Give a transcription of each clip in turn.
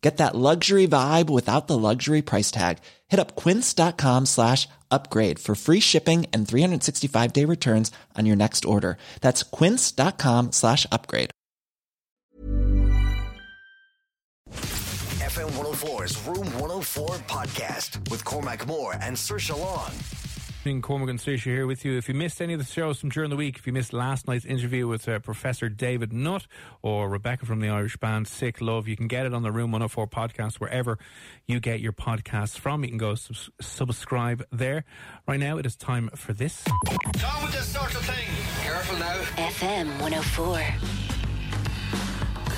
Get that luxury vibe without the luxury price tag. Hit up quince.com slash upgrade for free shipping and 365 day returns on your next order. That's quince.com slash upgrade. FM 104's Room 104 podcast with Cormac Moore and Saoirse Long. Evening, Cormac and Saoirse here with you. If you missed any of the shows from during the week, if you missed last night's interview with uh, Professor David Nutt or Rebecca from the Irish band Sick Love, you can get it on the Room 104 podcast wherever you get your podcasts from. You can go sub- subscribe there. Right now, it is time for this. Down with this sort of thing. Careful now. FM 104.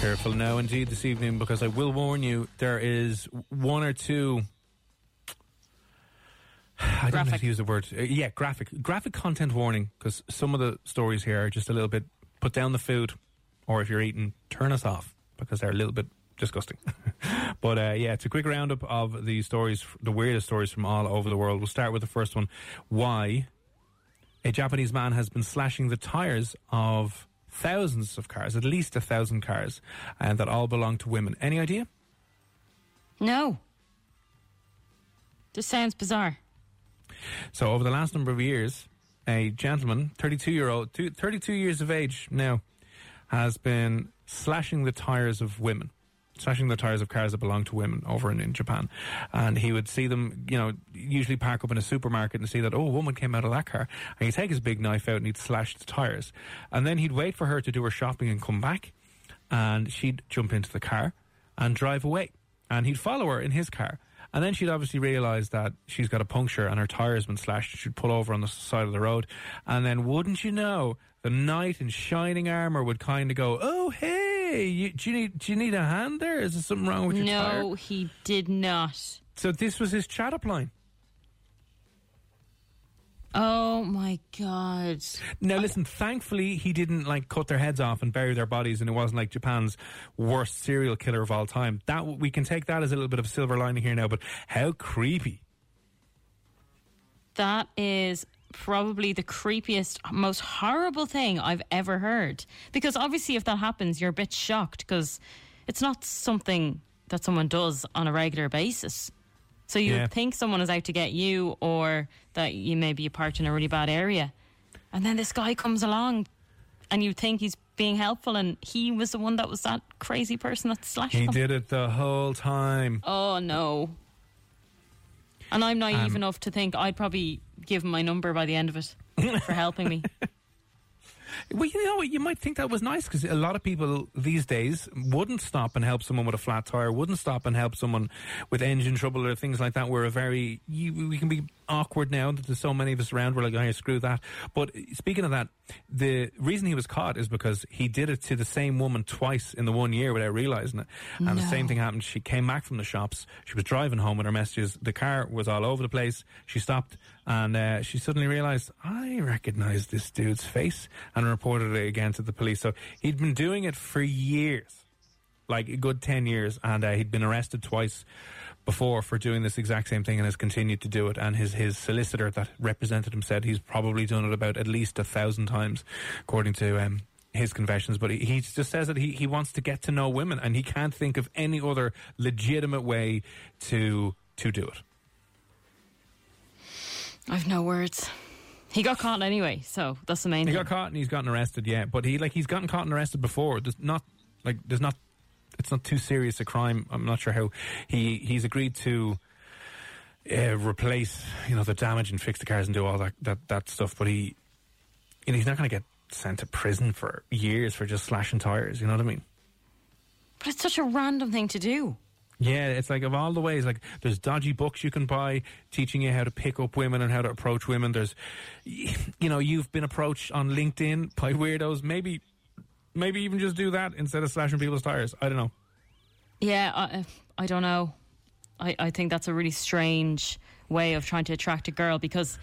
Careful now, indeed, this evening, because I will warn you, there is one or two. I don't know to use the word. Uh, yeah, graphic, graphic content warning, because some of the stories here are just a little bit. Put down the food, or if you're eating, turn us off because they're a little bit disgusting. but uh, yeah, it's a quick roundup of the stories, the weirdest stories from all over the world. We'll start with the first one. Why a Japanese man has been slashing the tires of thousands of cars, at least a thousand cars, and that all belong to women. Any idea? No. This sounds bizarre. So over the last number of years, a gentleman, 32 year old, 32 years of age now, has been slashing the tires of women. Slashing the tires of cars that belong to women over in, in Japan. And he would see them, you know, usually park up in a supermarket and see that, oh, a woman came out of that car. And he'd take his big knife out and he'd slash the tires. And then he'd wait for her to do her shopping and come back. And she'd jump into the car and drive away. And he'd follow her in his car. And then she'd obviously realise that she's got a puncture and her tyre's been slashed. She'd pull over on the side of the road. And then, wouldn't you know, the knight in shining armour would kind of go, Oh, hey, you, do, you need, do you need a hand there? Is there something wrong with your tyre? No, he did not. So this was his chat up line. Oh my god. Now, listen, thankfully, he didn't like cut their heads off and bury their bodies, and it wasn't like Japan's worst serial killer of all time. That we can take that as a little bit of silver lining here now, but how creepy. That is probably the creepiest, most horrible thing I've ever heard. Because obviously, if that happens, you're a bit shocked because it's not something that someone does on a regular basis. So you Yeah. think someone is out to get you or that you may be parked in a really bad area. And then this guy comes along and you think he's being helpful and he was the one that was that crazy person that slashed him. He them. did it the whole time. Oh no. And I'm naive Um, enough to think I'd probably give him my number by the end of it for helping me. Well, you know, you might think that was nice because a lot of people these days wouldn't stop and help someone with a flat tire, wouldn't stop and help someone with engine trouble or things like that. We're a very, you, we can be awkward now that there's so many of us around. We're like, oh, screw that. But speaking of that, the reason he was caught is because he did it to the same woman twice in the one year without realizing it. And the same thing happened. She came back from the shops. She was driving home with her messages. The car was all over the place. She stopped and uh, she suddenly realized, I recognize this dude's face and reported it again to the police. So he'd been doing it for years, like a good 10 years, and uh, he'd been arrested twice before for doing this exact same thing and has continued to do it. And his, his solicitor that represented him said he's probably done it about at least a thousand times, according to um, his confessions. But he, he just says that he, he wants to get to know women and he can't think of any other legitimate way to to do it. I've no words. He got caught anyway, so that's the main He thing. got caught and he's gotten arrested, yeah. But he like he's gotten caught and arrested before. There's not like there's not it's not too serious a crime. I'm not sure how he he's agreed to uh, replace you know the damage and fix the cars and do all that that, that stuff. But he you know he's not going to get sent to prison for years for just slashing tires. You know what I mean? But it's such a random thing to do. Yeah, it's like of all the ways, like there's dodgy books you can buy teaching you how to pick up women and how to approach women. There's, you know, you've been approached on LinkedIn by weirdos. Maybe, maybe even just do that instead of slashing people's tires. I don't know. Yeah, I, uh, I don't know. I, I think that's a really strange way of trying to attract a girl because,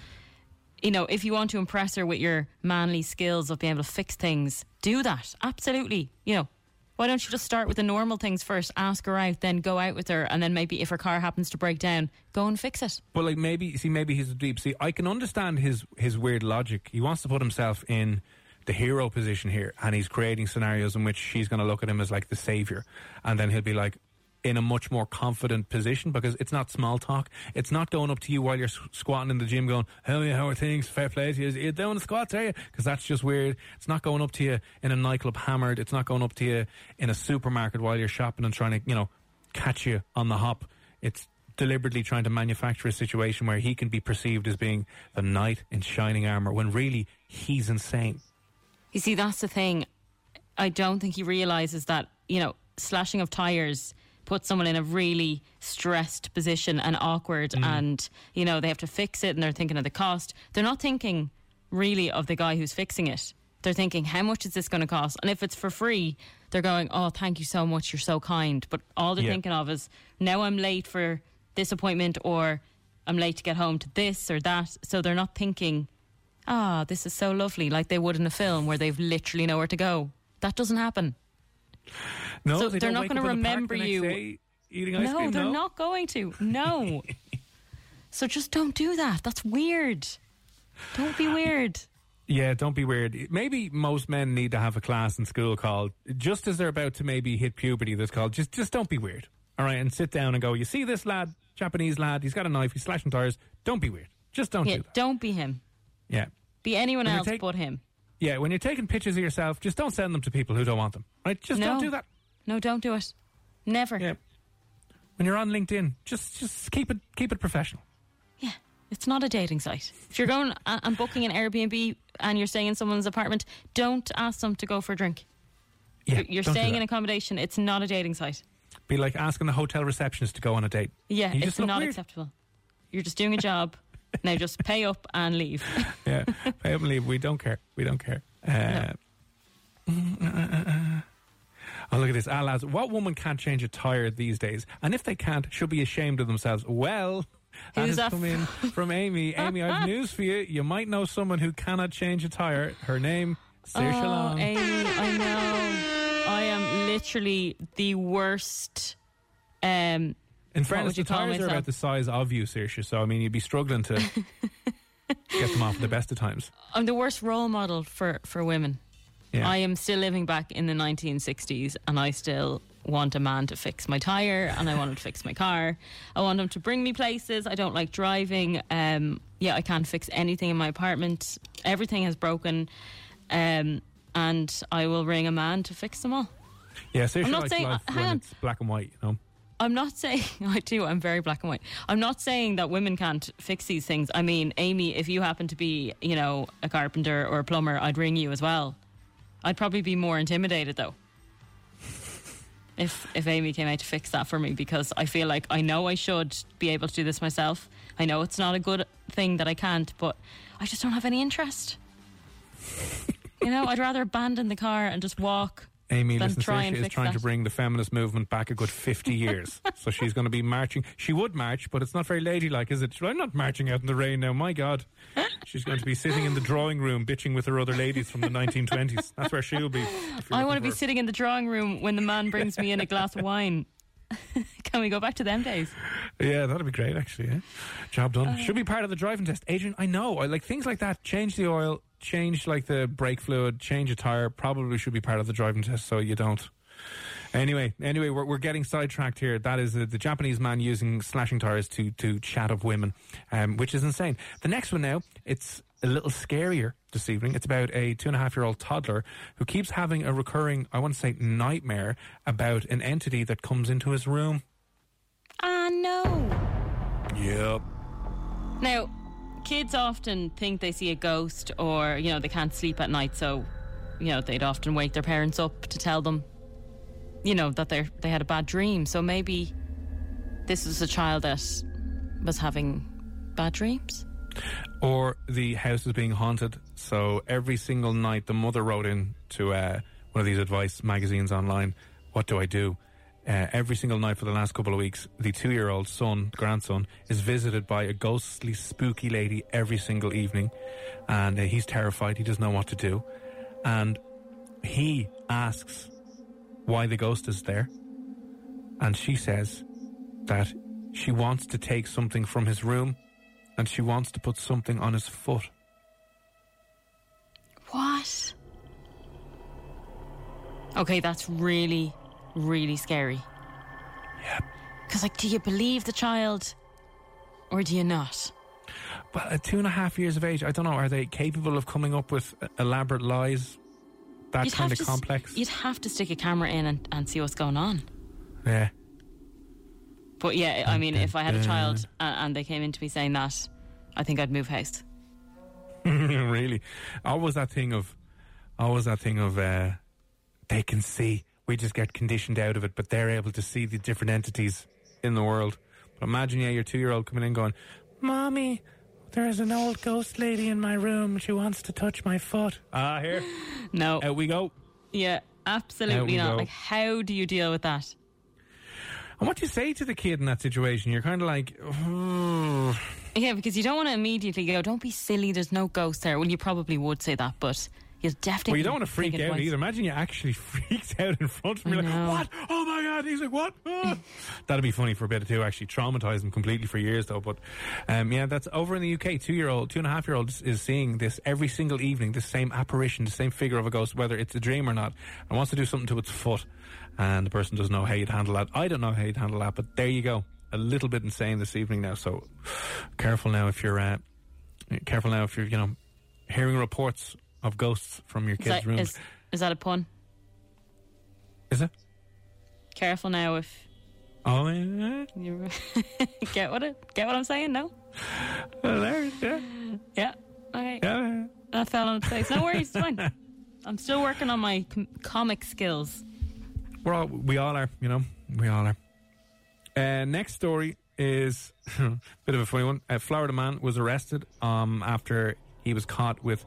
you know, if you want to impress her with your manly skills of being able to fix things, do that. Absolutely. You know, why don't you just start with the normal things first, ask her out, then go out with her, and then maybe if her car happens to break down, go and fix it. But like maybe see maybe he's a deep. See, I can understand his his weird logic. He wants to put himself in the hero position here, and he's creating scenarios in which she's going to look at him as like the savior, and then he'll be like in a much more confident position because it's not small talk. It's not going up to you while you're squatting in the gym going, "Hell yeah, how are things? Fair play to you. You're doing squats, are you?" Because that's just weird. It's not going up to you in a nightclub hammered. It's not going up to you in a supermarket while you're shopping and trying to, you know, catch you on the hop. It's deliberately trying to manufacture a situation where he can be perceived as being the knight in shining armor when really he's insane. You see, that's the thing. I don't think he realizes that, you know, slashing of tires puts someone in a really stressed position and awkward mm. and, you know, they have to fix it and they're thinking of the cost. They're not thinking really of the guy who's fixing it. They're thinking, how much is this going to cost? And if it's for free, they're going, oh, thank you so much. You're so kind. But all they're Yeah. thinking of is, now I'm late for this appointment or I'm late to get home to this or that. So they're not thinking, ah, this is so lovely, like they would in a film where they've literally nowhere to go. That doesn't happen. No, So they they're don't not gonna up in the park remember you. eating ice no, cream. they're no? not going to. No. so just don't do that. That's weird. Don't be weird. Yeah, don't be weird. Maybe most men need to have a class in school called just as they're about to maybe hit puberty. That's called just just don't be weird. All right, and sit down and go. You see this lad, Japanese lad? He's got a knife. He's slashing tires. Don't be weird. Just don't Yeah, do that. don't be him. Yeah, Be anyone else take- but him. yeah. When you're taking pictures of yourself, just don't send them to people who don't want them. Right? Just no. don't do that. No, don't do it. Never. Yeah. When you're on LinkedIn, just just keep it keep it professional. Yeah, it's not a dating site. If you're going and booking an Airbnb and you're staying in someone's apartment, don't ask them to go for a drink. Yeah, You're- You're don't do staying in accommodation. It's not a dating site. Be like asking the hotel receptionist to go on a date. Yeah, it's just not weird. acceptable. You're just doing a job. Now just pay up and leave. yeah, pay up and leave. we don't care. We don't care. Uh, Oh, look at this. Ah, lads, what woman can't change a tyre these days? And if they can't, should be ashamed of themselves. Well, that Who's has that come in from Amy. Amy, I have news for you. You might know someone who cannot change a tyre. Her name, Saoirse oh. Amy, I know. I am literally the worst. Um, In fairness, the call tyres are about the size of you, Saoirse. So, I mean, you'd be struggling to get them off at the best of times. I'm the worst role model for, for women. Yeah. I am still living back in the 1960s and I still want a man to fix my tyre and I want him to fix my car. I want him to bring me places. I don't like driving. Um, yeah, I can't fix anything in my apartment. Everything has broken. Um, and I will ring a man to fix them all. yeah, Saoirse I'm not saying- hang on. it's black and white, you know. I'm not saying I do. I'm very black and white. I'm not saying that women can't fix these things. I mean, Amy, if you happen to be, you know, a carpenter or a plumber, I'd ring you as well. I'd probably be more intimidated though. If if Amy came out to fix that for me because I feel like I know I should be able to do this myself. I know it's not a good thing that I can't, but I just don't have any interest. you know, I'd rather abandon the car and just walk. Amy, listen, try is trying to bring the feminist movement back a good 50 years. so she's going to be marching. She would march, but it's not very ladylike, is it? I'm not marching out in the rain now, my God. She's going to be sitting in the drawing room bitching with her other ladies from the 1920s. That's where she'll be. I want to be her. sitting in the drawing room when the man brings me in a glass of wine. Can we go back to them days? Yeah, that'd be great, actually. Yeah? Job done. Uh, Should be part of the driving test. Adrian, I know. I like things like that. Change the oil, change like the brake fluid, change a tire. Probably should be part of the driving test so you don't. Anyway, anyway, we're, we're getting sidetracked here. That is uh, the Japanese man using slashing tires to to chat up women, um, which is insane. The next one now, it's a little scarier this evening. It's about a two and a half year old toddler who keeps having a recurring, I want to say, nightmare about an entity that comes into his room. Ah, no. Yep. Now, kids often think they see a ghost or, you know, they can't sleep at night, so you know, they'd often wake their parents up to tell them, you know, that they they had a bad dream. So maybe this is a child that was having bad dreams. Or the house is being haunted. So every single night, the mother wrote in to uh, one of these advice magazines online. What do I do? Uh, every single night for the last couple of weeks, the two-year-old son, grandson, is visited by a ghostly, spooky lady every single evening, and uh, he's terrified. He doesn't know what to do, and he asks why the ghost is there, and she says that she wants to take something from his room and she wants to put something on his foot. What? Okay, that's really, really scary. Yeah. Because, like, do you believe the child or do you not? Well, at two and a half years of age, I don't know, are they capable of coming up with elaborate lies? That You'd kind of to s- complex? You'd have to stick a camera in and, and see what's going on. yeah. But yeah, I mean, if I had a child and, and they came into me saying that, I think I'd move house. really. Always that thing of, always that thing of, uh, they can see. We just get conditioned out of it, but they're able to see the different entities in the world. But imagine, yeah, your two year old coming in going, Mommy, there's an old ghost lady in my room. She wants to touch my foot. Ah, here. No. Out we go. Yeah, absolutely not. go. Like, how do you deal with that? And what do you say to the kid in that situation? You're kind of like, "Oh, Yeah, because you don't want to immediately go, don't be silly, there's no ghost there. Well, you probably would say that, but you'll definitely. well, you don't want to freak out advice. either. Imagine you actually freaked out in front of me, like, what? Oh my God. He's like, what? Ah. That'd be funny for a bit two. Actually, traumatize him completely for years, though. But um, yeah, that's over in the UK. Two year old, two and a half year old is, is seeing this every single evening, the same apparition, the same figure of a ghost, whether it's a dream or not, and wants to do something to its foot. And the person doesn't know how you'd handle that. I don't know how you'd handle that, but there you go. A little bit insane this evening now. So careful now if you're. Uh, Careful now if you're, you know, hearing reports of ghosts from your kids' that, rooms. is, is that a pun? Is it? Careful now if Oh, yeah. you get what it get what I'm saying. No, Hilarious, yeah. yeah, okay, yeah. that fell on its face. No worries, it's fine. I'm still working on my com- comic skills. We're all, we all are, you know, we all are. Uh, next story is a bit of a funny one. A Florida man was arrested um, after he was caught with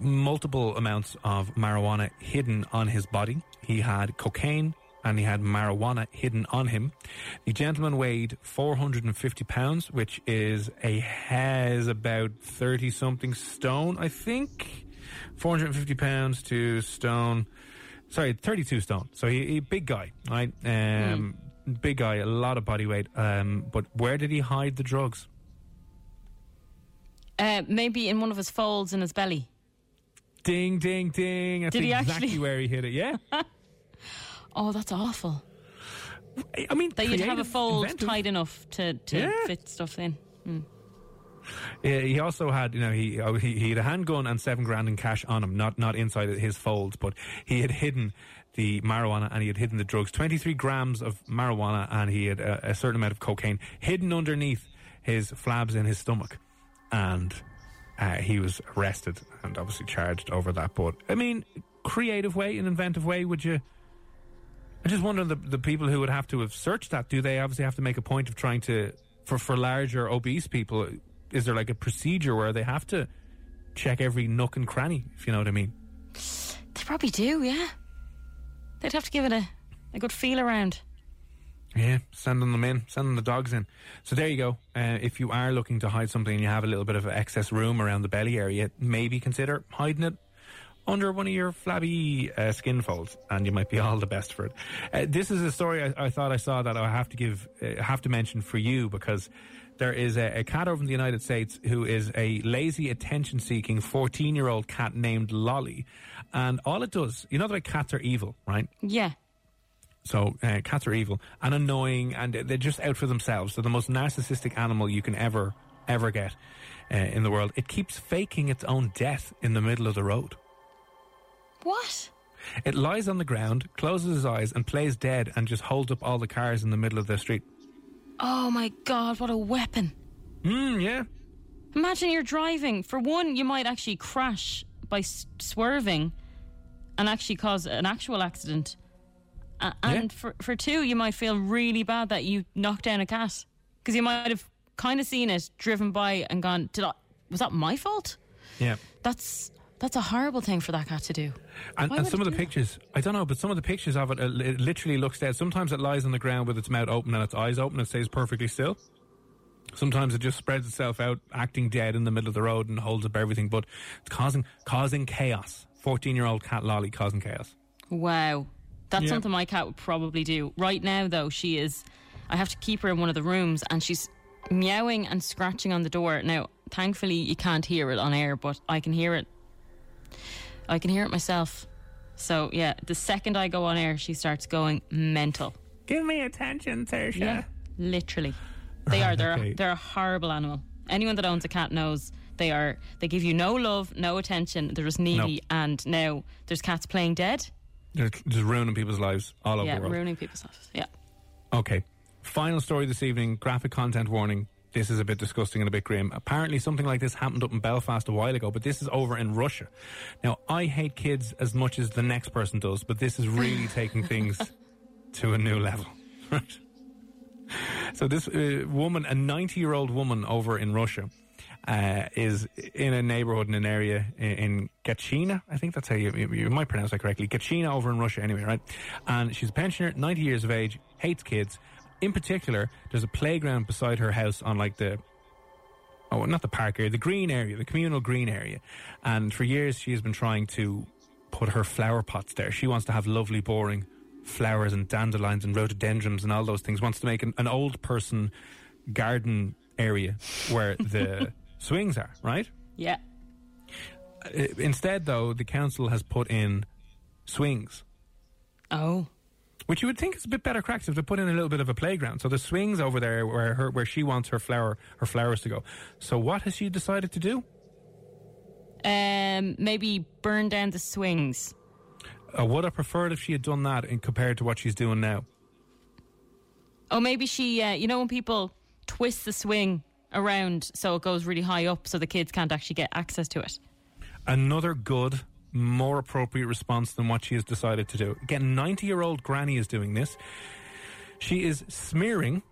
multiple amounts of marijuana hidden on his body. He had cocaine and he had marijuana hidden on him. The gentleman weighed 450 pounds, which is a has about 30 something stone, I think. 450 pounds to stone. Sorry, 32 stone. So he, he big guy, right? Um, Big guy, a lot of body weight. Um, but where did he hide the drugs? Uh, maybe in one of his folds in his belly. Ding, ding, ding. That's Did he exactly actually? where he hit it. Yeah. Oh, that's awful. I mean, That you'd have a fold inventive. tight enough to, to Yeah. fit stuff in. Hmm. Yeah, he also had, you know, he, oh, he he had a handgun and seven grand in cash on him, not not inside his folds, but he had hidden the marijuana and he had hidden the drugs. Twenty three grams of marijuana and he had a, a certain amount of cocaine hidden underneath his flabs in his stomach, and uh, he was arrested and obviously charged over that. But I mean, creative way, an inventive way, would you? I just wonder the the people who would have to have searched that. Do they obviously have to make a point of trying to for for larger obese people? Is there like a procedure where they have to check every nook and cranny? If you know what I mean. They probably do, yeah. They'd have to give it a, a good feel around. Yeah, sending them in, sending the dogs in. So there you go. Uh, if you are looking to hide something and you have a little bit of excess room around the belly area, maybe consider hiding it under one of your flabby uh, skin folds, and you might be all the best for it. Uh, this is a story I, I thought I saw that I have to give, uh, have to mention for you because there is a, a cat over in the United States who is a lazy, attention-seeking 14-year-old cat named Lolly, and all it does, you know, the way cats are evil, right? Yeah. So uh, cats are evil and annoying, and they're just out for themselves. They're the most narcissistic animal you can ever, ever get uh, in the world. It keeps faking its own death in the middle of the road. What? It lies on the ground, closes its eyes, and plays dead, and just holds up all the cars in the middle of the street. Oh my god, what a weapon. Hmm, yeah. Imagine you're driving. For one, you might actually crash by s- swerving, and actually cause an actual accident. A- and Yeah. for, for two, you might feel really bad that you knocked down a cat because you might have kind of seen it driven by and gone, "Did I? Was that my fault?" Yeah. That's that's a horrible thing for that cat to do. And, and some of the do that? pictures, I don't know, but some of the pictures of it, uh, it literally looks dead. Sometimes it lies on the ground with its mouth open and its eyes open and stays perfectly still. Sometimes it just spreads itself out, acting dead in the middle of the road and holds up everything. But it's causing causing chaos. Fourteen-year-old cat Lolly causing chaos. Wow. That's Yeah. something my cat would probably do. Right now, though, she is. I have to keep her in one of the rooms and she's meowing and scratching on the door. Now, thankfully, you can't hear it on air, but I can hear it. I can hear it myself. So, yeah, the second I go on air, she starts going mental. Give me attention, Saoirse. Yeah. Literally. They are. They're, okay. a, they're a horrible animal. Anyone that owns a cat knows they are. They give you no love, no attention. They're just needy. And now there's cats playing dead. They're just ruining people's lives all over yeah, the world. ruining people's lives. Yeah. Okay. Final story this evening graphic content warning. This is a bit disgusting and a bit grim. Apparently, something like this happened up in Belfast a while ago, but this is over in Russia. Now, I hate kids as much as the next person does, but this is really taking things to a new level. Right? So, this uh, woman, a 90 year old woman over in Russia, uh, is in a neighborhood in an area in, in. I think that's how you, you, you might pronounce that correctly. Gatchina over in Russia, anyway, right? And she's a pensioner, 90 years of age, hates kids. In particular, there's a playground beside her house on like the oh, not the park area, the green area, the communal green area. And for years, she has been trying to put her flower pots there. She wants to have lovely, boring flowers and dandelions and rhododendrons and all those things. Wants to make an, an old person garden area where the swings are, right? Yeah. Uh, Instead, though, the council has put in swings. Oh. Which you would think is a bit better crack if they put in a little bit of a playground. So the swings over there where her where she wants her flower her flowers to go. So what has she decided to do? Um, maybe burn down the swings. I would have preferred if she had done that in compared to what she's doing now. Oh, maybe she. Uh, you know when people twist the swing around so it goes really high up, so the kids can't actually get access to it. Another good, more appropriate response than what she has decided to do. Again, 90 year old Granny is doing this. She is smearing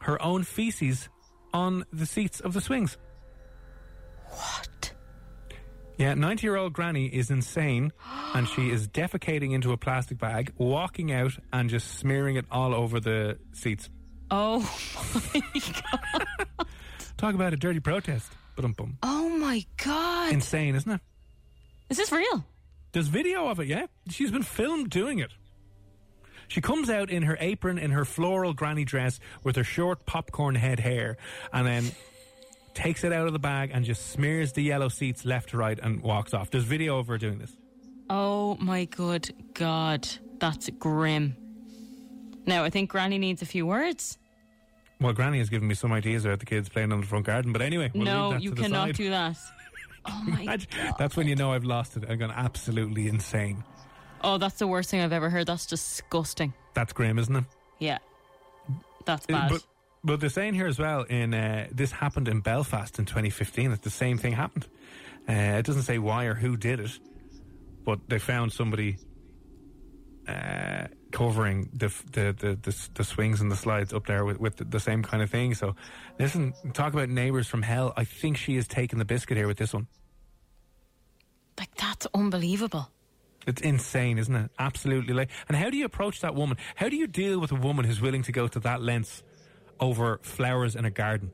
her own feces on the seats of the swings. What? Yeah, 90 year old Granny is insane and she is defecating into a plastic bag, walking out and just smearing it all over the seats. Oh, Talk about a dirty protest. Ba-dum-bum. oh my God! Insane, isn't it? Is this real? There's video of it, yeah? She's been filmed doing it. She comes out in her apron, in her floral granny dress, with her short popcorn head hair, and then takes it out of the bag and just smears the yellow seats left to right and walks off. There's video of her doing this. Oh my good God, that's grim. Now I think Granny needs a few words. Well, Granny has given me some ideas about the kids playing on the front garden, but anyway, we'll no, you cannot side. do that. Oh my God. That's when you know I've lost it. I've gone absolutely insane. Oh, that's the worst thing I've ever heard. That's disgusting. That's grim, isn't it? Yeah, that's Uh, bad. But but they're saying here as well. In uh, this happened in Belfast in 2015. That the same thing happened. Uh, it doesn't say why or who did it, but they found somebody covering the, the the the the swings and the slides up there with, with the, same kind of thing. So listen, talk about neighbours from hell. I think she is taking the biscuit here with this one. like that's unbelievable. It's insane, isn't it? Absolutely. Like, and how do you approach that woman? How do you deal with a woman who's willing to go to that length over flowers in a garden?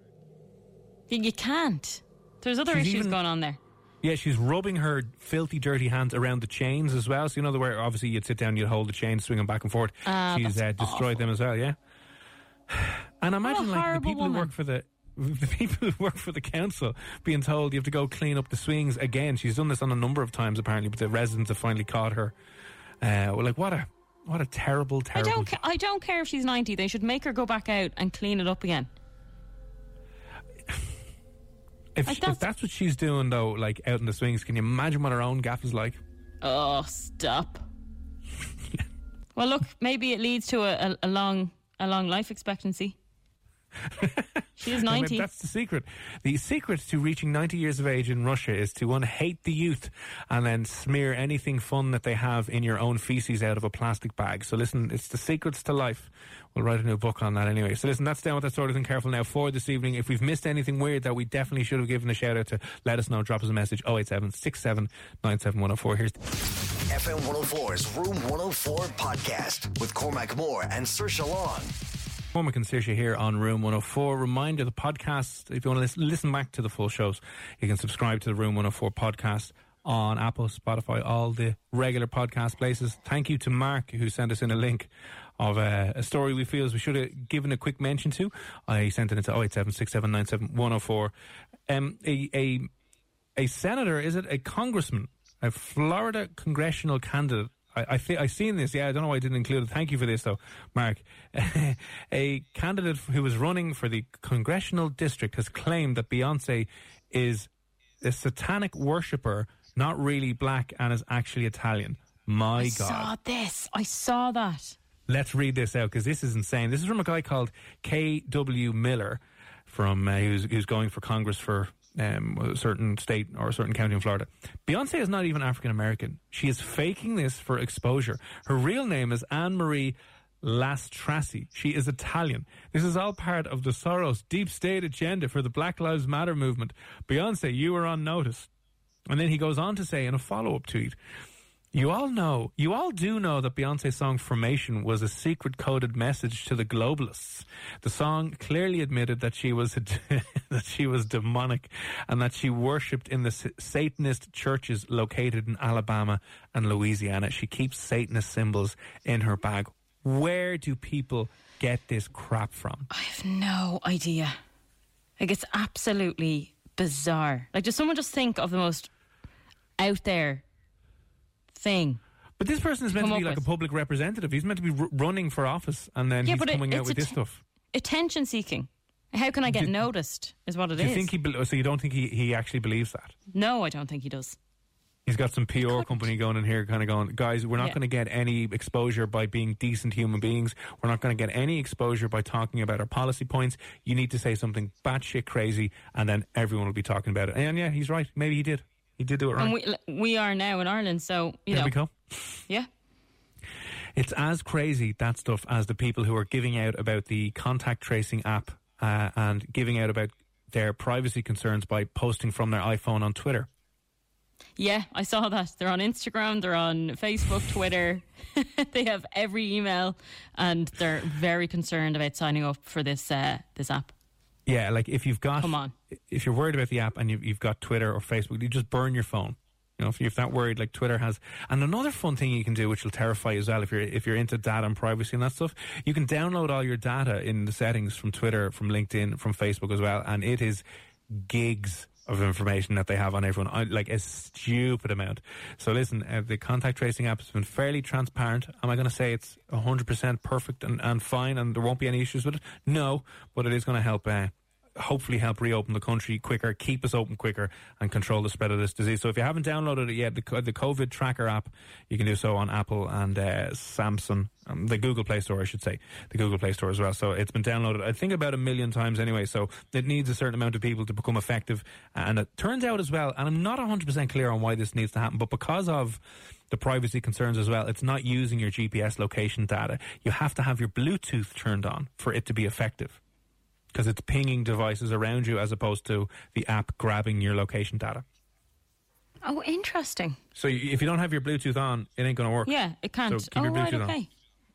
You, you can't. There's other She's issues even- going on there. Yeah, she's rubbing her filthy, dirty hands around the chains as well. So you know the where obviously you'd sit down, you'd hold the chain, swing them back and forth. Ah, she's uh, destroyed them as well. Yeah. And imagine like the people who work for the the people who work for the council being told you have to go clean up the swings again. She's done this on a number of times apparently, but the residents have finally caught her. Uh, well, like what a what a terrible, terrible. I don't. Ca- I don't care if she's ninety. They should make her go back out and clean it up again. If, like if that's- that's what she's doing though, like out in the swings, can you imagine what her own gaff is like? Oh, stop. well, look, maybe it leads to a, a, a long, a long life expectancy. She is 90. That's the secret. The secret to reaching 90 years of age in Russia is to one, hate the youth and then smear anything fun that they have in your own feces out of a plastic bag. So listen, it's the secrets to life. We'll write a new book on that anyway. So listen, that's down with that sort of thing. Careful now for this evening. If we've missed anything weird that we definitely should have given a shout out to, let us know. Drop us a message 087 67 97104. Here's FM 104's Room 104 podcast with Cormac Moore and Saoirse Long. Cormac and here on Room 104. Reminder, the podcast, if you want to listen, back to the full shows, you can subscribe to the Room 104 podcast on Apple, Spotify, all the regular podcast places. Thank you to Mark who sent us in a link of uh, a story we feel we should have given a quick mention to. I sent it into 087 Um, a, a, a senator, is it a congressman, a Florida congressional candidate I, I thi- I seen this. Yeah, I don't know why I didn't include it. Thank you for this, though, Mark. a candidate who was running for the congressional district has claimed that Beyonce is a satanic worshipper, not really black, and is actually Italian. My I God. I saw this. I saw that. Let's read this out because this is insane. This is from a guy called K.W. Miller, from uh, who's, who's going for Congress for um, a certain state or a certain county in Florida. Beyonce is not even African American. She is faking this for exposure. Her real name is Anne Marie Lastrassi. She is Italian. This is all part of the Soros deep state agenda for the Black Lives Matter movement. Beyonce, you are on notice. And then he goes on to say in a follow up tweet, you all know, you all do know that Beyonce's song Formation was a secret coded message to the globalists. The song clearly admitted that she was that she was demonic and that she worshipped in the Satanist churches located in Alabama and Louisiana. She keeps Satanist symbols in her bag. Where do people get this crap from? I have no idea. Like, it's absolutely bizarre. Like, does someone just think of the most out there thing? But this person is meant Come to be like a public representative. He's meant to be r- running for office, and then Yeah, he's but it- coming out with a this stuff. Attention seeking. How can I get Do- noticed? Is what it Do is. you think he? bel oh, so you don't think he, he actually believes that? no, I don't think he does. He's got some PR company going in here, kind of going, guys, we're not Yeah. going to get any exposure by being decent human beings. We're not going to get any exposure by talking about our policy points. You need to say something batshit crazy, and then everyone will be talking about it. And yeah, he's right. Maybe he did. He did do it right. And we we are now in Ireland, so you there know, we go. yeah. It's as crazy that stuff as the people who are giving out about the contact tracing app uh, and giving out about their privacy concerns by posting from their iPhone on Twitter. Yeah, I saw that. They're on Instagram, they're on Facebook, Twitter. they have every email, and they're very concerned about signing up for this uh, this app. Yeah, like if you've got, Come on. If you're worried about the app and you've, you've got Twitter or Facebook, you just burn your phone. You know, if you're not worried, like Twitter has, and another fun thing you can do, which will terrify you as well, if you're if you're into data and privacy and that stuff, you can download all your data in the settings from Twitter, from LinkedIn, from Facebook as well, and it is gigs of information that they have on everyone, like a stupid amount. So listen, uh, the contact tracing app has been fairly transparent. Am I going to say it's 100% perfect and, and fine and there won't be any issues with it? No, but it is going to help uh, hopefully help reopen the country quicker, keep us open quicker, and control the spread of this disease. So if you haven't downloaded it yet, the, the COVID tracker app, you can do so on Apple and uh, Samsung, um, the Google Play Store, I should say, the Google Play Store as well. So it's been downloaded, I think, about a million times anyway. So it needs a certain amount of people to become effective. And it turns out as well, and I'm not 100% clear on why this needs to happen, but because of the privacy concerns as well, it's not using your GPS location data. You have to have your Bluetooth turned on for it to be effective because it's pinging devices around you as opposed to the app grabbing your location data. Oh, interesting. So if you don't have your Bluetooth on, it ain't going to work. Yeah, it can't. So keep oh, your right, Bluetooth on. okay.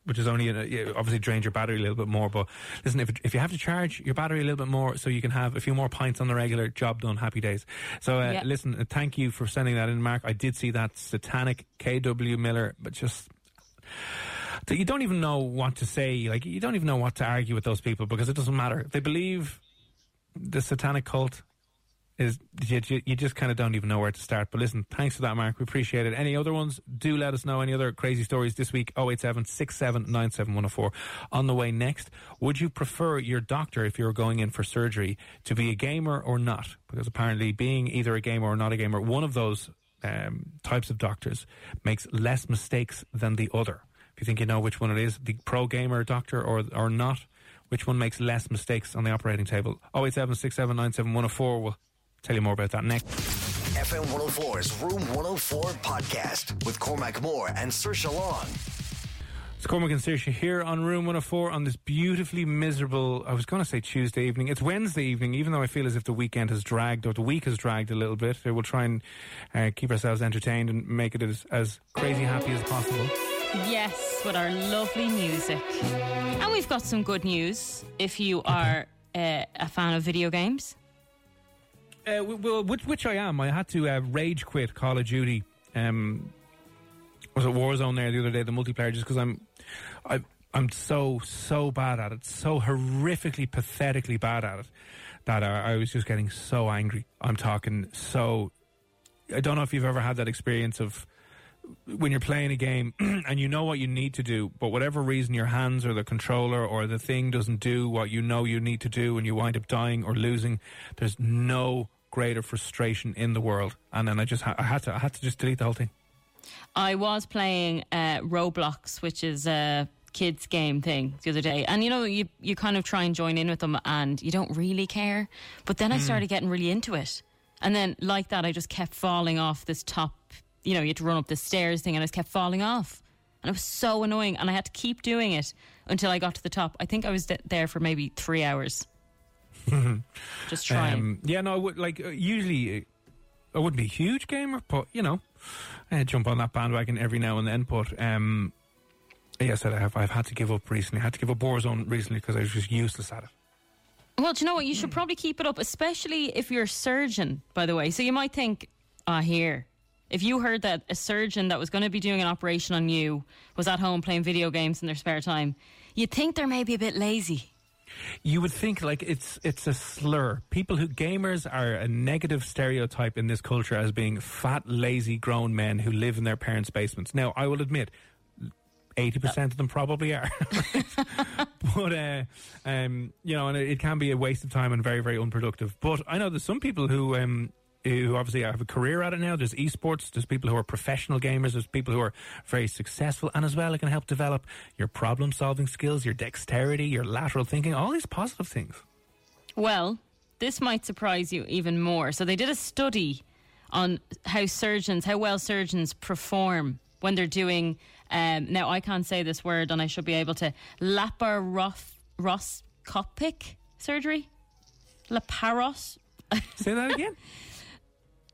Which is only, uh, yeah, obviously drains your battery a little bit more. But listen, if, if you have to charge your battery a little bit more so you can have a few more pints on the regular, job done, happy days. So uh, Yeah. listen, uh, thank you for sending that in, Mark. I did see that satanic KW Miller, but just that you don't even know what to say. Like you don't even know what to argue with those people because it doesn't matter. They believe the satanic cult is you, you, just kind of don't even know where to start. But listen, thanks for that, Mark. We appreciate it. Any other ones? Do let us know. Any other crazy stories this week? 087 6797104. On the way next, would you prefer your doctor, if you're going in for surgery, to be a gamer or not? Because apparently, being either a gamer or not a gamer, one of those um, types of doctors makes less mistakes than the other. If you think you know which one it is, the pro gamer doctor or or not, which one makes less mistakes on the operating table. 087 We'll tell you more about that next. FM 104's Room 104 podcast with Cormac Moore and Saoirse Long. It's Cormac and Saoirse here on Room 104 on this beautifully miserable, I was going to say Tuesday evening. It's Wednesday evening, even though I feel as if the weekend has dragged, or the week has dragged a little bit. We'll try and uh, keep ourselves entertained and make it as, as crazy happy as possible. Yes, with our lovely music. And we've got some good news if you are uh, a fan of video games. Uh, well, which, which I am. I had to uh, rage quit Call of Duty. Um, was at Warzone there the other day, the multiplayer, just because I'm, I, I'm so so bad at it, so horrifically, pathetically bad at it, that I, I was just getting so angry. I'm talking so. I don't know if you've ever had that experience of when you're playing a game and you know what you need to do, but whatever reason your hands or the controller or the thing doesn't do what you know you need to do, and you wind up dying or losing. There's no greater frustration in the world. And then I just ha- I had to I had to just delete the whole thing. I was playing uh, Roblox, which is a kids game thing the other day, and you know you you kind of try and join in with them, and you don't really care. But then I started getting really into it, and then like that, I just kept falling off this top. You know, you had to run up the stairs thing, and I just kept falling off, and it was so annoying, and I had to keep doing it until I got to the top. I think I was th- there for maybe three hours. just trying. Um, yeah, no, I would, like uh, usually uh, I wouldn't be a huge gamer, but you know, I jump on that bandwagon every now and then. But um, yes, I have. I've had to give up recently. I had to give up Warzone recently because I was just useless at it. Well, do you know what? You should probably keep it up, especially if you're a surgeon, by the way. So you might think, ah, here. If you heard that a surgeon that was going to be doing an operation on you was at home playing video games in their spare time, you'd think they're maybe a bit lazy. You would think like it's it's a slur. People who gamers are a negative stereotype in this culture as being fat, lazy, grown men who live in their parents' basements. Now, I will admit, eighty percent of them probably are, but uh, um, you know, and it, it can be a waste of time and very, very unproductive. But I know there's some people who. Um, who obviously have a career at it now. There's esports. There's people who are professional gamers. There's people who are very successful, and as well, it can help develop your problem-solving skills, your dexterity, your lateral thinking, all these positive things. Well, this might surprise you even more. So they did a study on how surgeons, how well surgeons perform when they're doing. Um, now I can't say this word, and I should be able to laparoscopic surgery. Laparos. Say that again.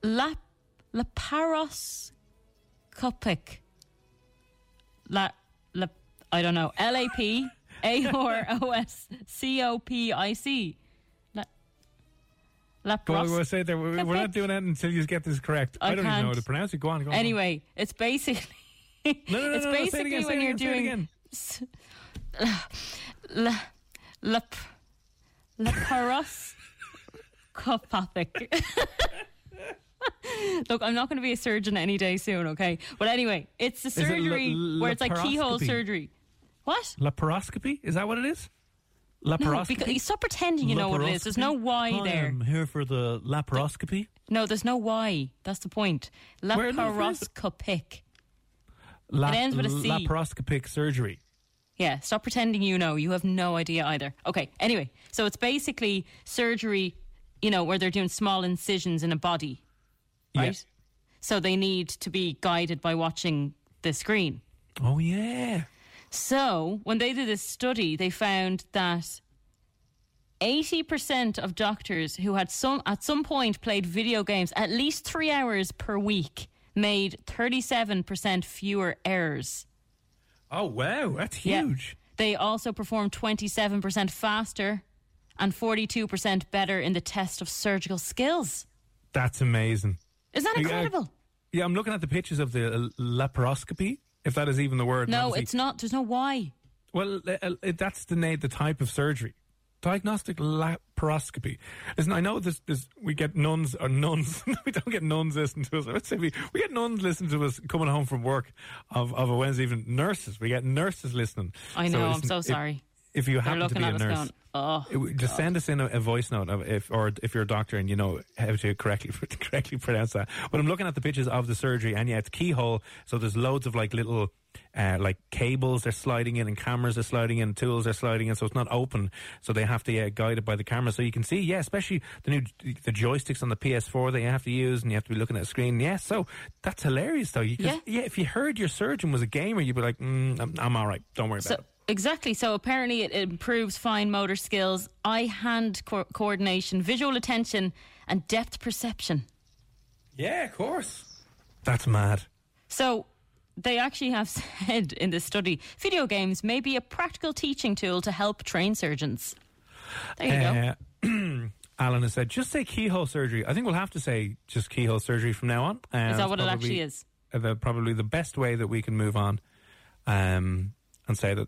Lap laparoscopic. La la I don't know. L A P A R O S C O P I C. La lapros- we'll say there. We're, we're not doing that until you get this correct. I, I don't even know how to pronounce it. Go on. Go on. Anyway, it's basically no, no, no, it's no, no, say it basically again, when you're doing la laparoscopic. Look, I'm not going to be a surgeon any day soon, okay? But anyway, it's the it la- surgery where it's like keyhole surgery. What? Laparoscopy? Is that what it is? No, Laparoscopy. because you stop pretending you know what it is. There's no Y Hi, there. I'm here for the laparoscopy. No, there's no Y. That's the point. No, it? Laparoscopic. La- It ends with a C. Laparoscopic surgery. Yeah, stop pretending you know. You have no idea either. Okay, anyway, so it's basically surgery, you know, where they're doing small incisions in a body, right? Yes. So they need to be guided by watching the screen. Oh yeah. So when they did this study, they found that 80% of doctors who had some at some point played video games at least three hours per week made 37% fewer errors. Oh wow, that's Yeah. huge. They also performed 27% faster and 42% better in the test of surgical skills. That's amazing. Isn't that Yeah, incredible? Yeah, I'm looking at the pictures of the uh, laparoscopy, if that is even the word. No, obviously- it's not. There's no Y. Well, uh, uh, that's the name, the type of surgery. Diagnostic laparoscopy. Listen, I know this, this we get nuns or nuns. we don't get nuns listening to us. Let's say we, we get nuns listening to us coming home from work of, of a Wednesday evening. Nurses. We get nurses listening. I know. I'm so sorry. If you happen to be a nurse, going, oh. it just send us in a, a voice note of if, or if you're a doctor and you know how to correctly correctly pronounce that. But I'm looking at the pictures of the surgery, and yeah, it's keyhole. So there's loads of like little. Uh, like cables are sliding in and cameras are sliding in, tools are sliding in, so it's not open. So they have to uh, guide it by the camera, so you can see. Yeah, especially the new the joysticks on the PS4 that you have to use, and you have to be looking at a screen. Yeah, so that's hilarious though. You, Yeah. yeah. If you heard your surgeon was a gamer, you'd be like, mm, I'm, I'm all right. Don't worry about it. Exactly. So apparently, it improves fine motor skills, eye-hand co- coordination, visual attention, and depth perception. Yeah, of course. That's mad. So they actually have said in this study, video games may be a practical teaching tool to help train surgeons. There you go. Uh, Alan has said, just say keyhole surgery. I think we'll have to say just keyhole surgery from now on. Uh, Is that it's what it actually is? uh, The, probably the best way that we can move on um, and say that.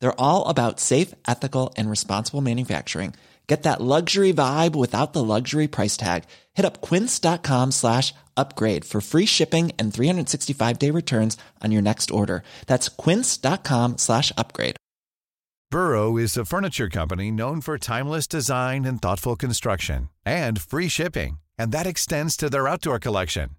They're all about safe, ethical, and responsible manufacturing. Get that luxury vibe without the luxury price tag. Hit up quince.com slash upgrade for free shipping and 365 day returns on your next order. That's quince.com slash upgrade. Burrow is a furniture company known for timeless design and thoughtful construction and free shipping, and that extends to their outdoor collection.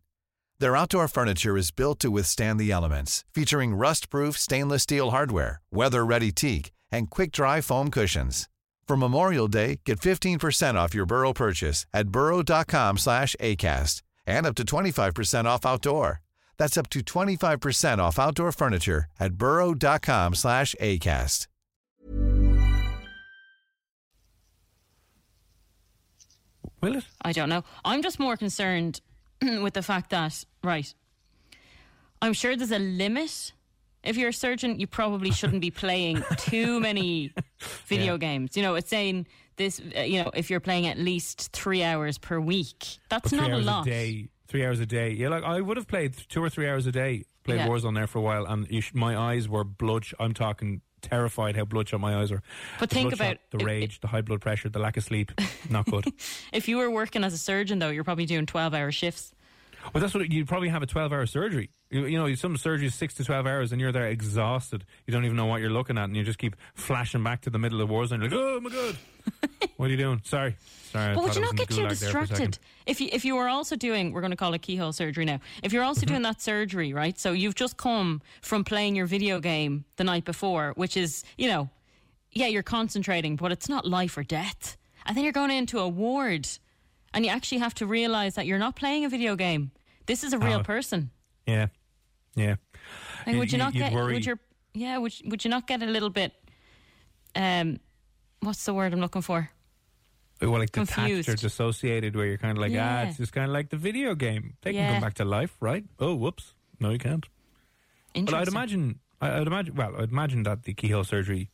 Their outdoor furniture is built to withstand the elements, featuring rust-proof stainless steel hardware, weather-ready teak, and quick-dry foam cushions. For Memorial Day, get 15% off your Burrow purchase at burrow.com slash ACAST and up to 25% off outdoor. That's up to 25% off outdoor furniture at burrow.com slash ACAST. Will it? I don't know. I'm just more concerned with the fact that, right, I'm sure there's a limit. If you're a surgeon, you probably shouldn't be playing too many video Yeah. games. You know, it's saying this, uh, you know, if you're playing at least three hours per week, that's not a hours lot. a day. Three hours a day. Yeah, like I would have played two or three hours a day. Played Yeah. Warzone there for a while, and you sh- my eyes were blood. I'm talking terrified how bloodshot my eyes are. But The think about the rage, the high blood pressure, the lack of sleep. Not good. If you were working as a surgeon, though, you're probably doing 12 hour shifts. Well, that's what you'd probably have a 12 hour surgery. You, you know, some surgery is six to 12 hours, and you're there exhausted. You don't even know what you're looking at, and you just keep flashing back to the middle of Warzone. You're like, oh my god, what are you doing? Sorry, sorry. But would you not get the too gulag there for a distracted if you if you were also doing? We're going to call it keyhole surgery now. If you're also Mm-hmm. doing that surgery, right? So you've just come from playing your video game the night before, which is you know, yeah, you're concentrating, but it's not life or death. And then you're going into a ward, and you actually have to realize that you're not playing a video game. This is a real Oh. person. Yeah, yeah. Like, would you You- not get? worry- Would your yeah? Would would you not get a little bit? Um, what's the word I'm looking for? Well, like detached or dissociated, where you're kind of like, ah, it's just kind of like the video game. They can come back to life, right? Oh, whoops. No, you can't. But I'd imagine, I'd imagine, well, I'd imagine that the keyhole surgery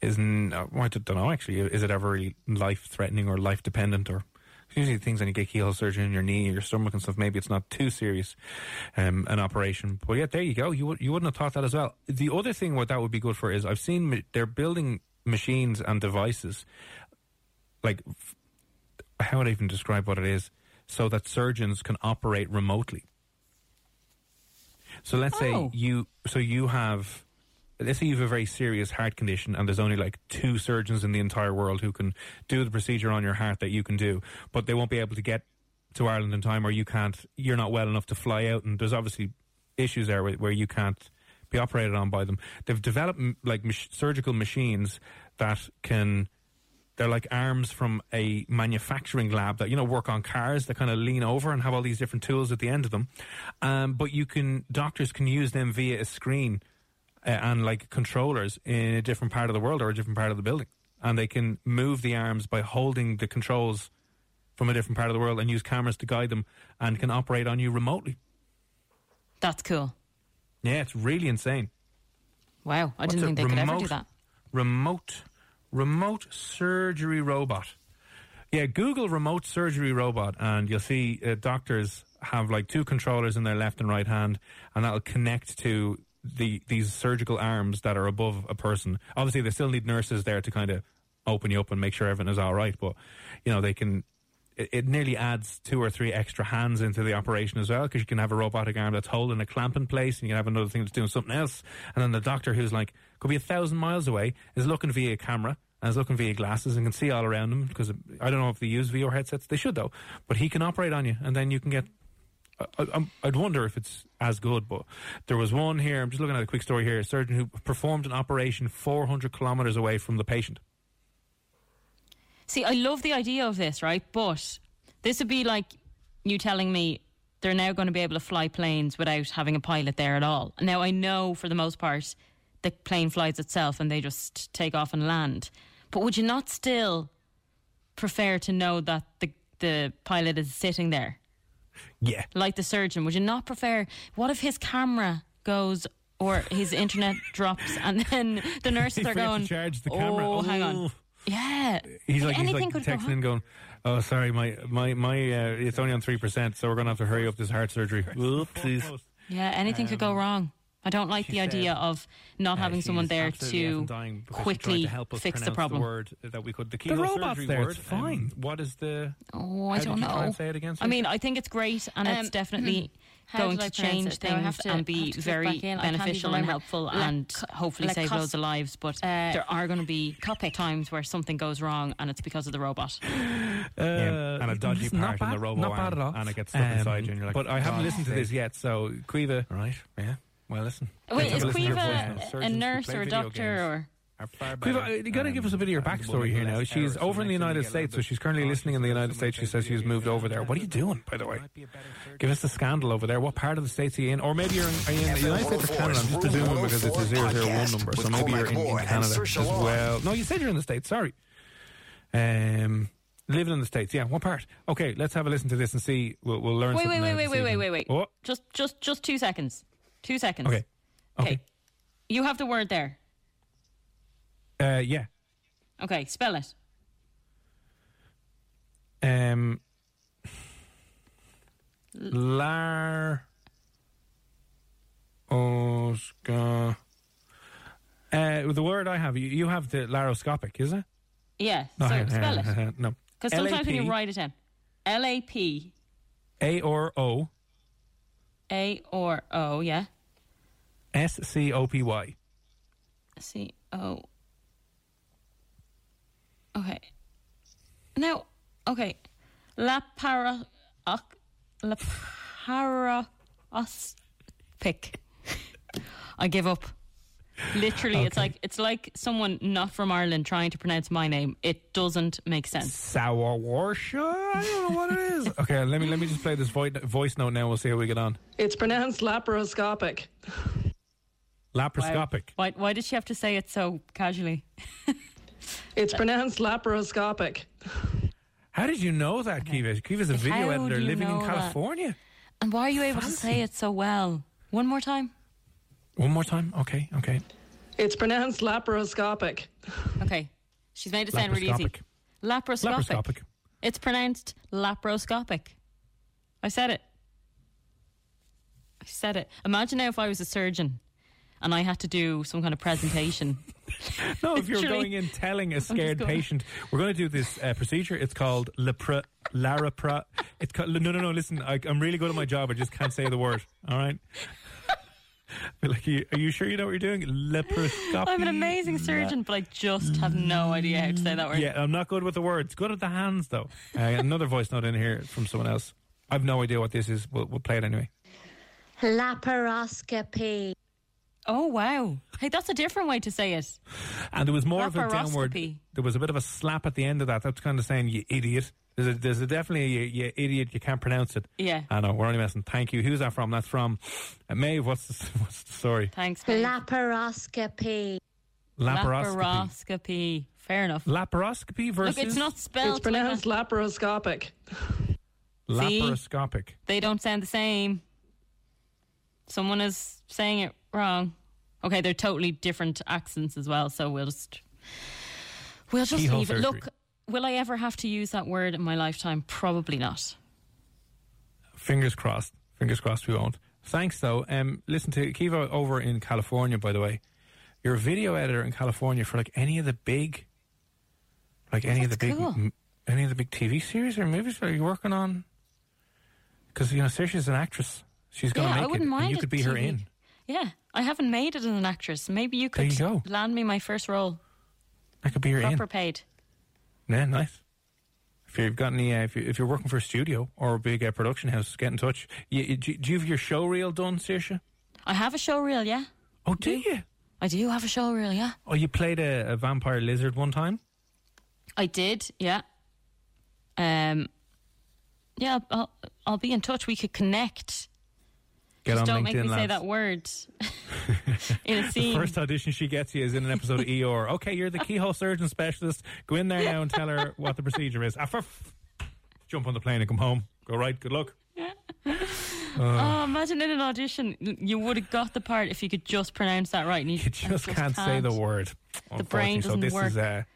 isn't, uh, well, I don't know actually, is it ever really life threatening or life dependent or usually things when you get keyhole surgery in your knee or your stomach and stuff, maybe it's not too serious, um, an operation. But yeah, there you go. You would, you wouldn't have thought that as well. The other thing what that would be good for is I've seen they're building machines and devices like f- how would I even describe what it is so that surgeons can operate remotely. So let's Oh. say you so you have let's say you have a very serious heart condition and there's only like two surgeons in the entire world who can do the procedure on your heart that you can do, but they won't be able to get to Ireland in time or you can't you're not well enough to fly out and there's obviously issues there where, where you can't be operated on by them. They've developed like mach- surgical machines that can they're like arms from a manufacturing lab that you know work on cars that kind of lean over and have all these different tools at the end of them. Um, but you can doctors can use them via a screen and like controllers in a different part of the world or a different part of the building, and they can move the arms by holding the controls from a different part of the world and use cameras to guide them and can operate on you remotely. That's cool. Yeah, it's really insane. Wow, I What's didn't think they could ever do Remote- that. Remote, remote surgery robot. Yeah, Google remote surgery robot, and you'll see uh, doctors have like two controllers in their left and right hand, and that'll connect to the these surgical arms that are above a person. Obviously, they still need nurses there to kind of open you up and make sure everything is all right. But you know, they can. It, it nearly adds two or three extra hands into the operation as well, because you can have a robotic arm that's holding a clamp in place, and you can have another thing that's doing something else. And then the doctor, who's like could be a thousand miles away, is looking via a camera and is looking via glasses and can see all around him. Because um, I don't know if they use VR headsets, they should though. But he can operate on you, and then you can get I, I'd wonder if it's as good, but there was one here. I'm just looking at a quick story here. A surgeon who performed an operation 400 kilometers away from the patient. See, I love the idea of this, right? But this would be like you telling me they're now going to be able to fly planes without having a pilot there at all. Now, I know for the most part the plane flies itself and they just take off and land. But would you not still prefer to know that the the pilot is sitting there, Yeah, like the surgeon? Would you not prefer? What if his camera goes? Or his internet drops, and then the nurses He are forgot to going. charge the camera. Oh, hang on. Yeah, he's like he's anything like could go texting wrong. and going, "Oh, sorry, my my my uh, it's only on three percent, so we're going to have to hurry up this heart surgery." Oopsies. Yeah, anything could go wrong. I don't like Um, she the idea of not Uh, having someone there to effing dying because she tried quickly to help us fix the pronounce problem. word that we could. The, The keyhole robot's surgery there. word. It's fine. Um, what is the? Oh, I don't know. say it again, I mean, I think it's great and Um, it's definitely How going to change it? Now I have things to- and be have to click very back in. I can't beneficial and helpful La- and co- hopefully la save cos- loads of lives. But uh, there are going to be Copic. times where something goes wrong and it's because of the robot. Yeah, and a dodgy listen, part not in the bad, robo not bad arm, at all. Um, and it gets stuck inside you, and you're like, But I haven't "Oh, listened to this yet, so Quiva. Right, yeah. Well, listen. Wait, is have a listen to your Quiva a nurse or a doctor games or? are far better, Quiva, you got to give us a bit of your backstory here now. She's over in the United States, so she's currently listening in the United States. She says she's moved over there. What are you doing, by the way? Give us the scandal over there. What part of the States are you in? Or maybe you're in, are you in the United States or Canada? I'm just presuming because it's a 001 number, so maybe you're in, in Canada as well. No, you said you're in the States. Sorry. Um, living in the States. Yeah, what part? Okay, let's have a listen to this and see. We'll, we'll learn Wait, something wait, now wait, wait, wait, wait, wait, wait. Just, just, just two seconds. Two seconds. Okay. Okay. You have the word there. Uh, yeah. Okay, spell it. Um, Lar Oscar. Uh, the word I have, you, you have the laroscopic, is it? Yeah. No, so hang spell hang it. hang No. Because sometimes when you write it down, L A P A or O A or O, yeah. S C O P Y. C O. Okay. Now, okay. La para. oc- La para. Os. Pick. I give up. Literally, it's like it's like someone not from Ireland trying to pronounce my name. It doesn't make sense. Sour Warsha? I don't know what it is. okay, let me let me just play this voice voice note now. We'll see how we get on. It's pronounced laparoscopic. Laparoscopic. Why? Why did she have to say it so casually? It's pronounced laparoscopic. How did you know that, Kiva? Kiva's a video How editor living in know that? California. And why are you able to say it so well? One more time. One more time. Okay, okay. It's pronounced laparoscopic. Okay. She's made it sound really easy. Laparoscopic. Laparoscopic. Laparoscopic. It's pronounced laparoscopic. I said it. I said it. Imagine now if I was a surgeon and I had to do some kind of presentation. No, if you're going in telling a scared patient, we're going to do this uh, procedure. It's called Lepra, Larapra. It's called, no, no, no. Listen, I, I'm really good at my job. I just can't say the word. All right. Be like, are you, are you sure you know what you're doing? Leproscopy. I'm an amazing surgeon, but I just have no idea how to say that word. Yeah, I'm not good with the words. Good at the hands, though. Uh, another voice note in here from someone else. I've no idea what this is. We'll, we'll play it anyway. Laparoscopy. Oh wow! Hey, that's a different way to say it. And there was more of a downward. Laparoscopy. There was a bit of a slap at the end of that. That's kind of saying you idiot. There's a, there's a definitely you, you idiot. You can't pronounce it. Yeah. I know. We're only messing. Thank you. Who's that from? That's from uh, Maeve. What's the, what's the story? Thanks. babe. Laparoscopy. Laparoscopy. Laparoscopy. Fair enough. Laparoscopy versus Look, it's not spelled. It's pronounced like laparoscopic. Laparoscopic. that. They don't sound the same. Someone is saying it wrong. Okay, they're totally different accents as well. So we'll just we'll just Keyhole leave it. surgery. Look, will I ever have to use that word in my lifetime? Probably not. Fingers crossed. Fingers crossed we won't. Thanks though. Um, listen to Kiva over in California, by the way. You're a video editor in California for like any of the big, like any of the big, cool. m- any of the big TV series or movies that you're working on. Because you know, Saoirse's an actress. She's going to yeah, make it. wouldn't and mind. you could be her in. Yeah, I haven't made it as an actress. Maybe you could you land me my first role, I could be in. proper paid. Yeah, nice. If you've got any, uh, if, you, if you're working for a studio or a big uh, production house, get in touch. You, you, do do you have your show reel done, Saoirse? I have a show reel. Yeah, Oh, do you? I do have a show reel. Yeah, Oh, you played a, a vampire lizard one time. I did. Yeah. Um. Yeah, I'll, I'll be in touch. We could connect. Get Just on don't LinkedIn, make me say that word in a scene. The first audition she gets you is in an episode of ER. Okay, you're the keyhole surgeon specialist. Go in there now and tell her what the procedure is. Ah, jump on the plane and come home. Go right. Good luck. Oh, imagine in an audition, you would have got the part if you could just pronounce that right. And you, You just, can't, say the word. The brain unfortunately. so doesn't this work. is a,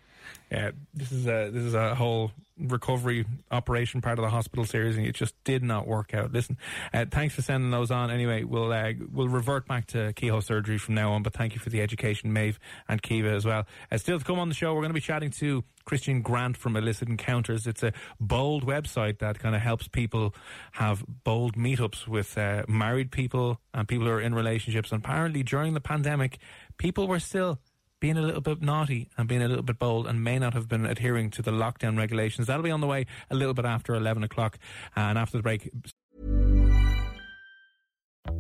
yeah, this is a this is a whole recovery operation part of the hospital series, and it just did not work out. Listen, uh, thanks for sending those on. Anyway, we'll uh, we'll revert back to keyhole surgery from now on. But thank you for the education, Maeve and Kiva as well. Uh, still to come on the show, we're going to be chatting to Christian Grant from Illicit Encounters. It's a bold website that kind of helps people have bold meetups with uh, married people and people who are in relationships. And apparently, during the pandemic, people were still being a little bit naughty and being a little bit bold and may not have been adhering to the lockdown regulations. That'll be on the way a little bit after 11 o'clock. And after the break,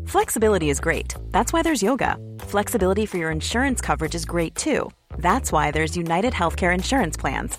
Flexibility is great. That's why there's yoga. Flexibility for your insurance coverage is great too. That's why there's United Healthcare Insurance Plans.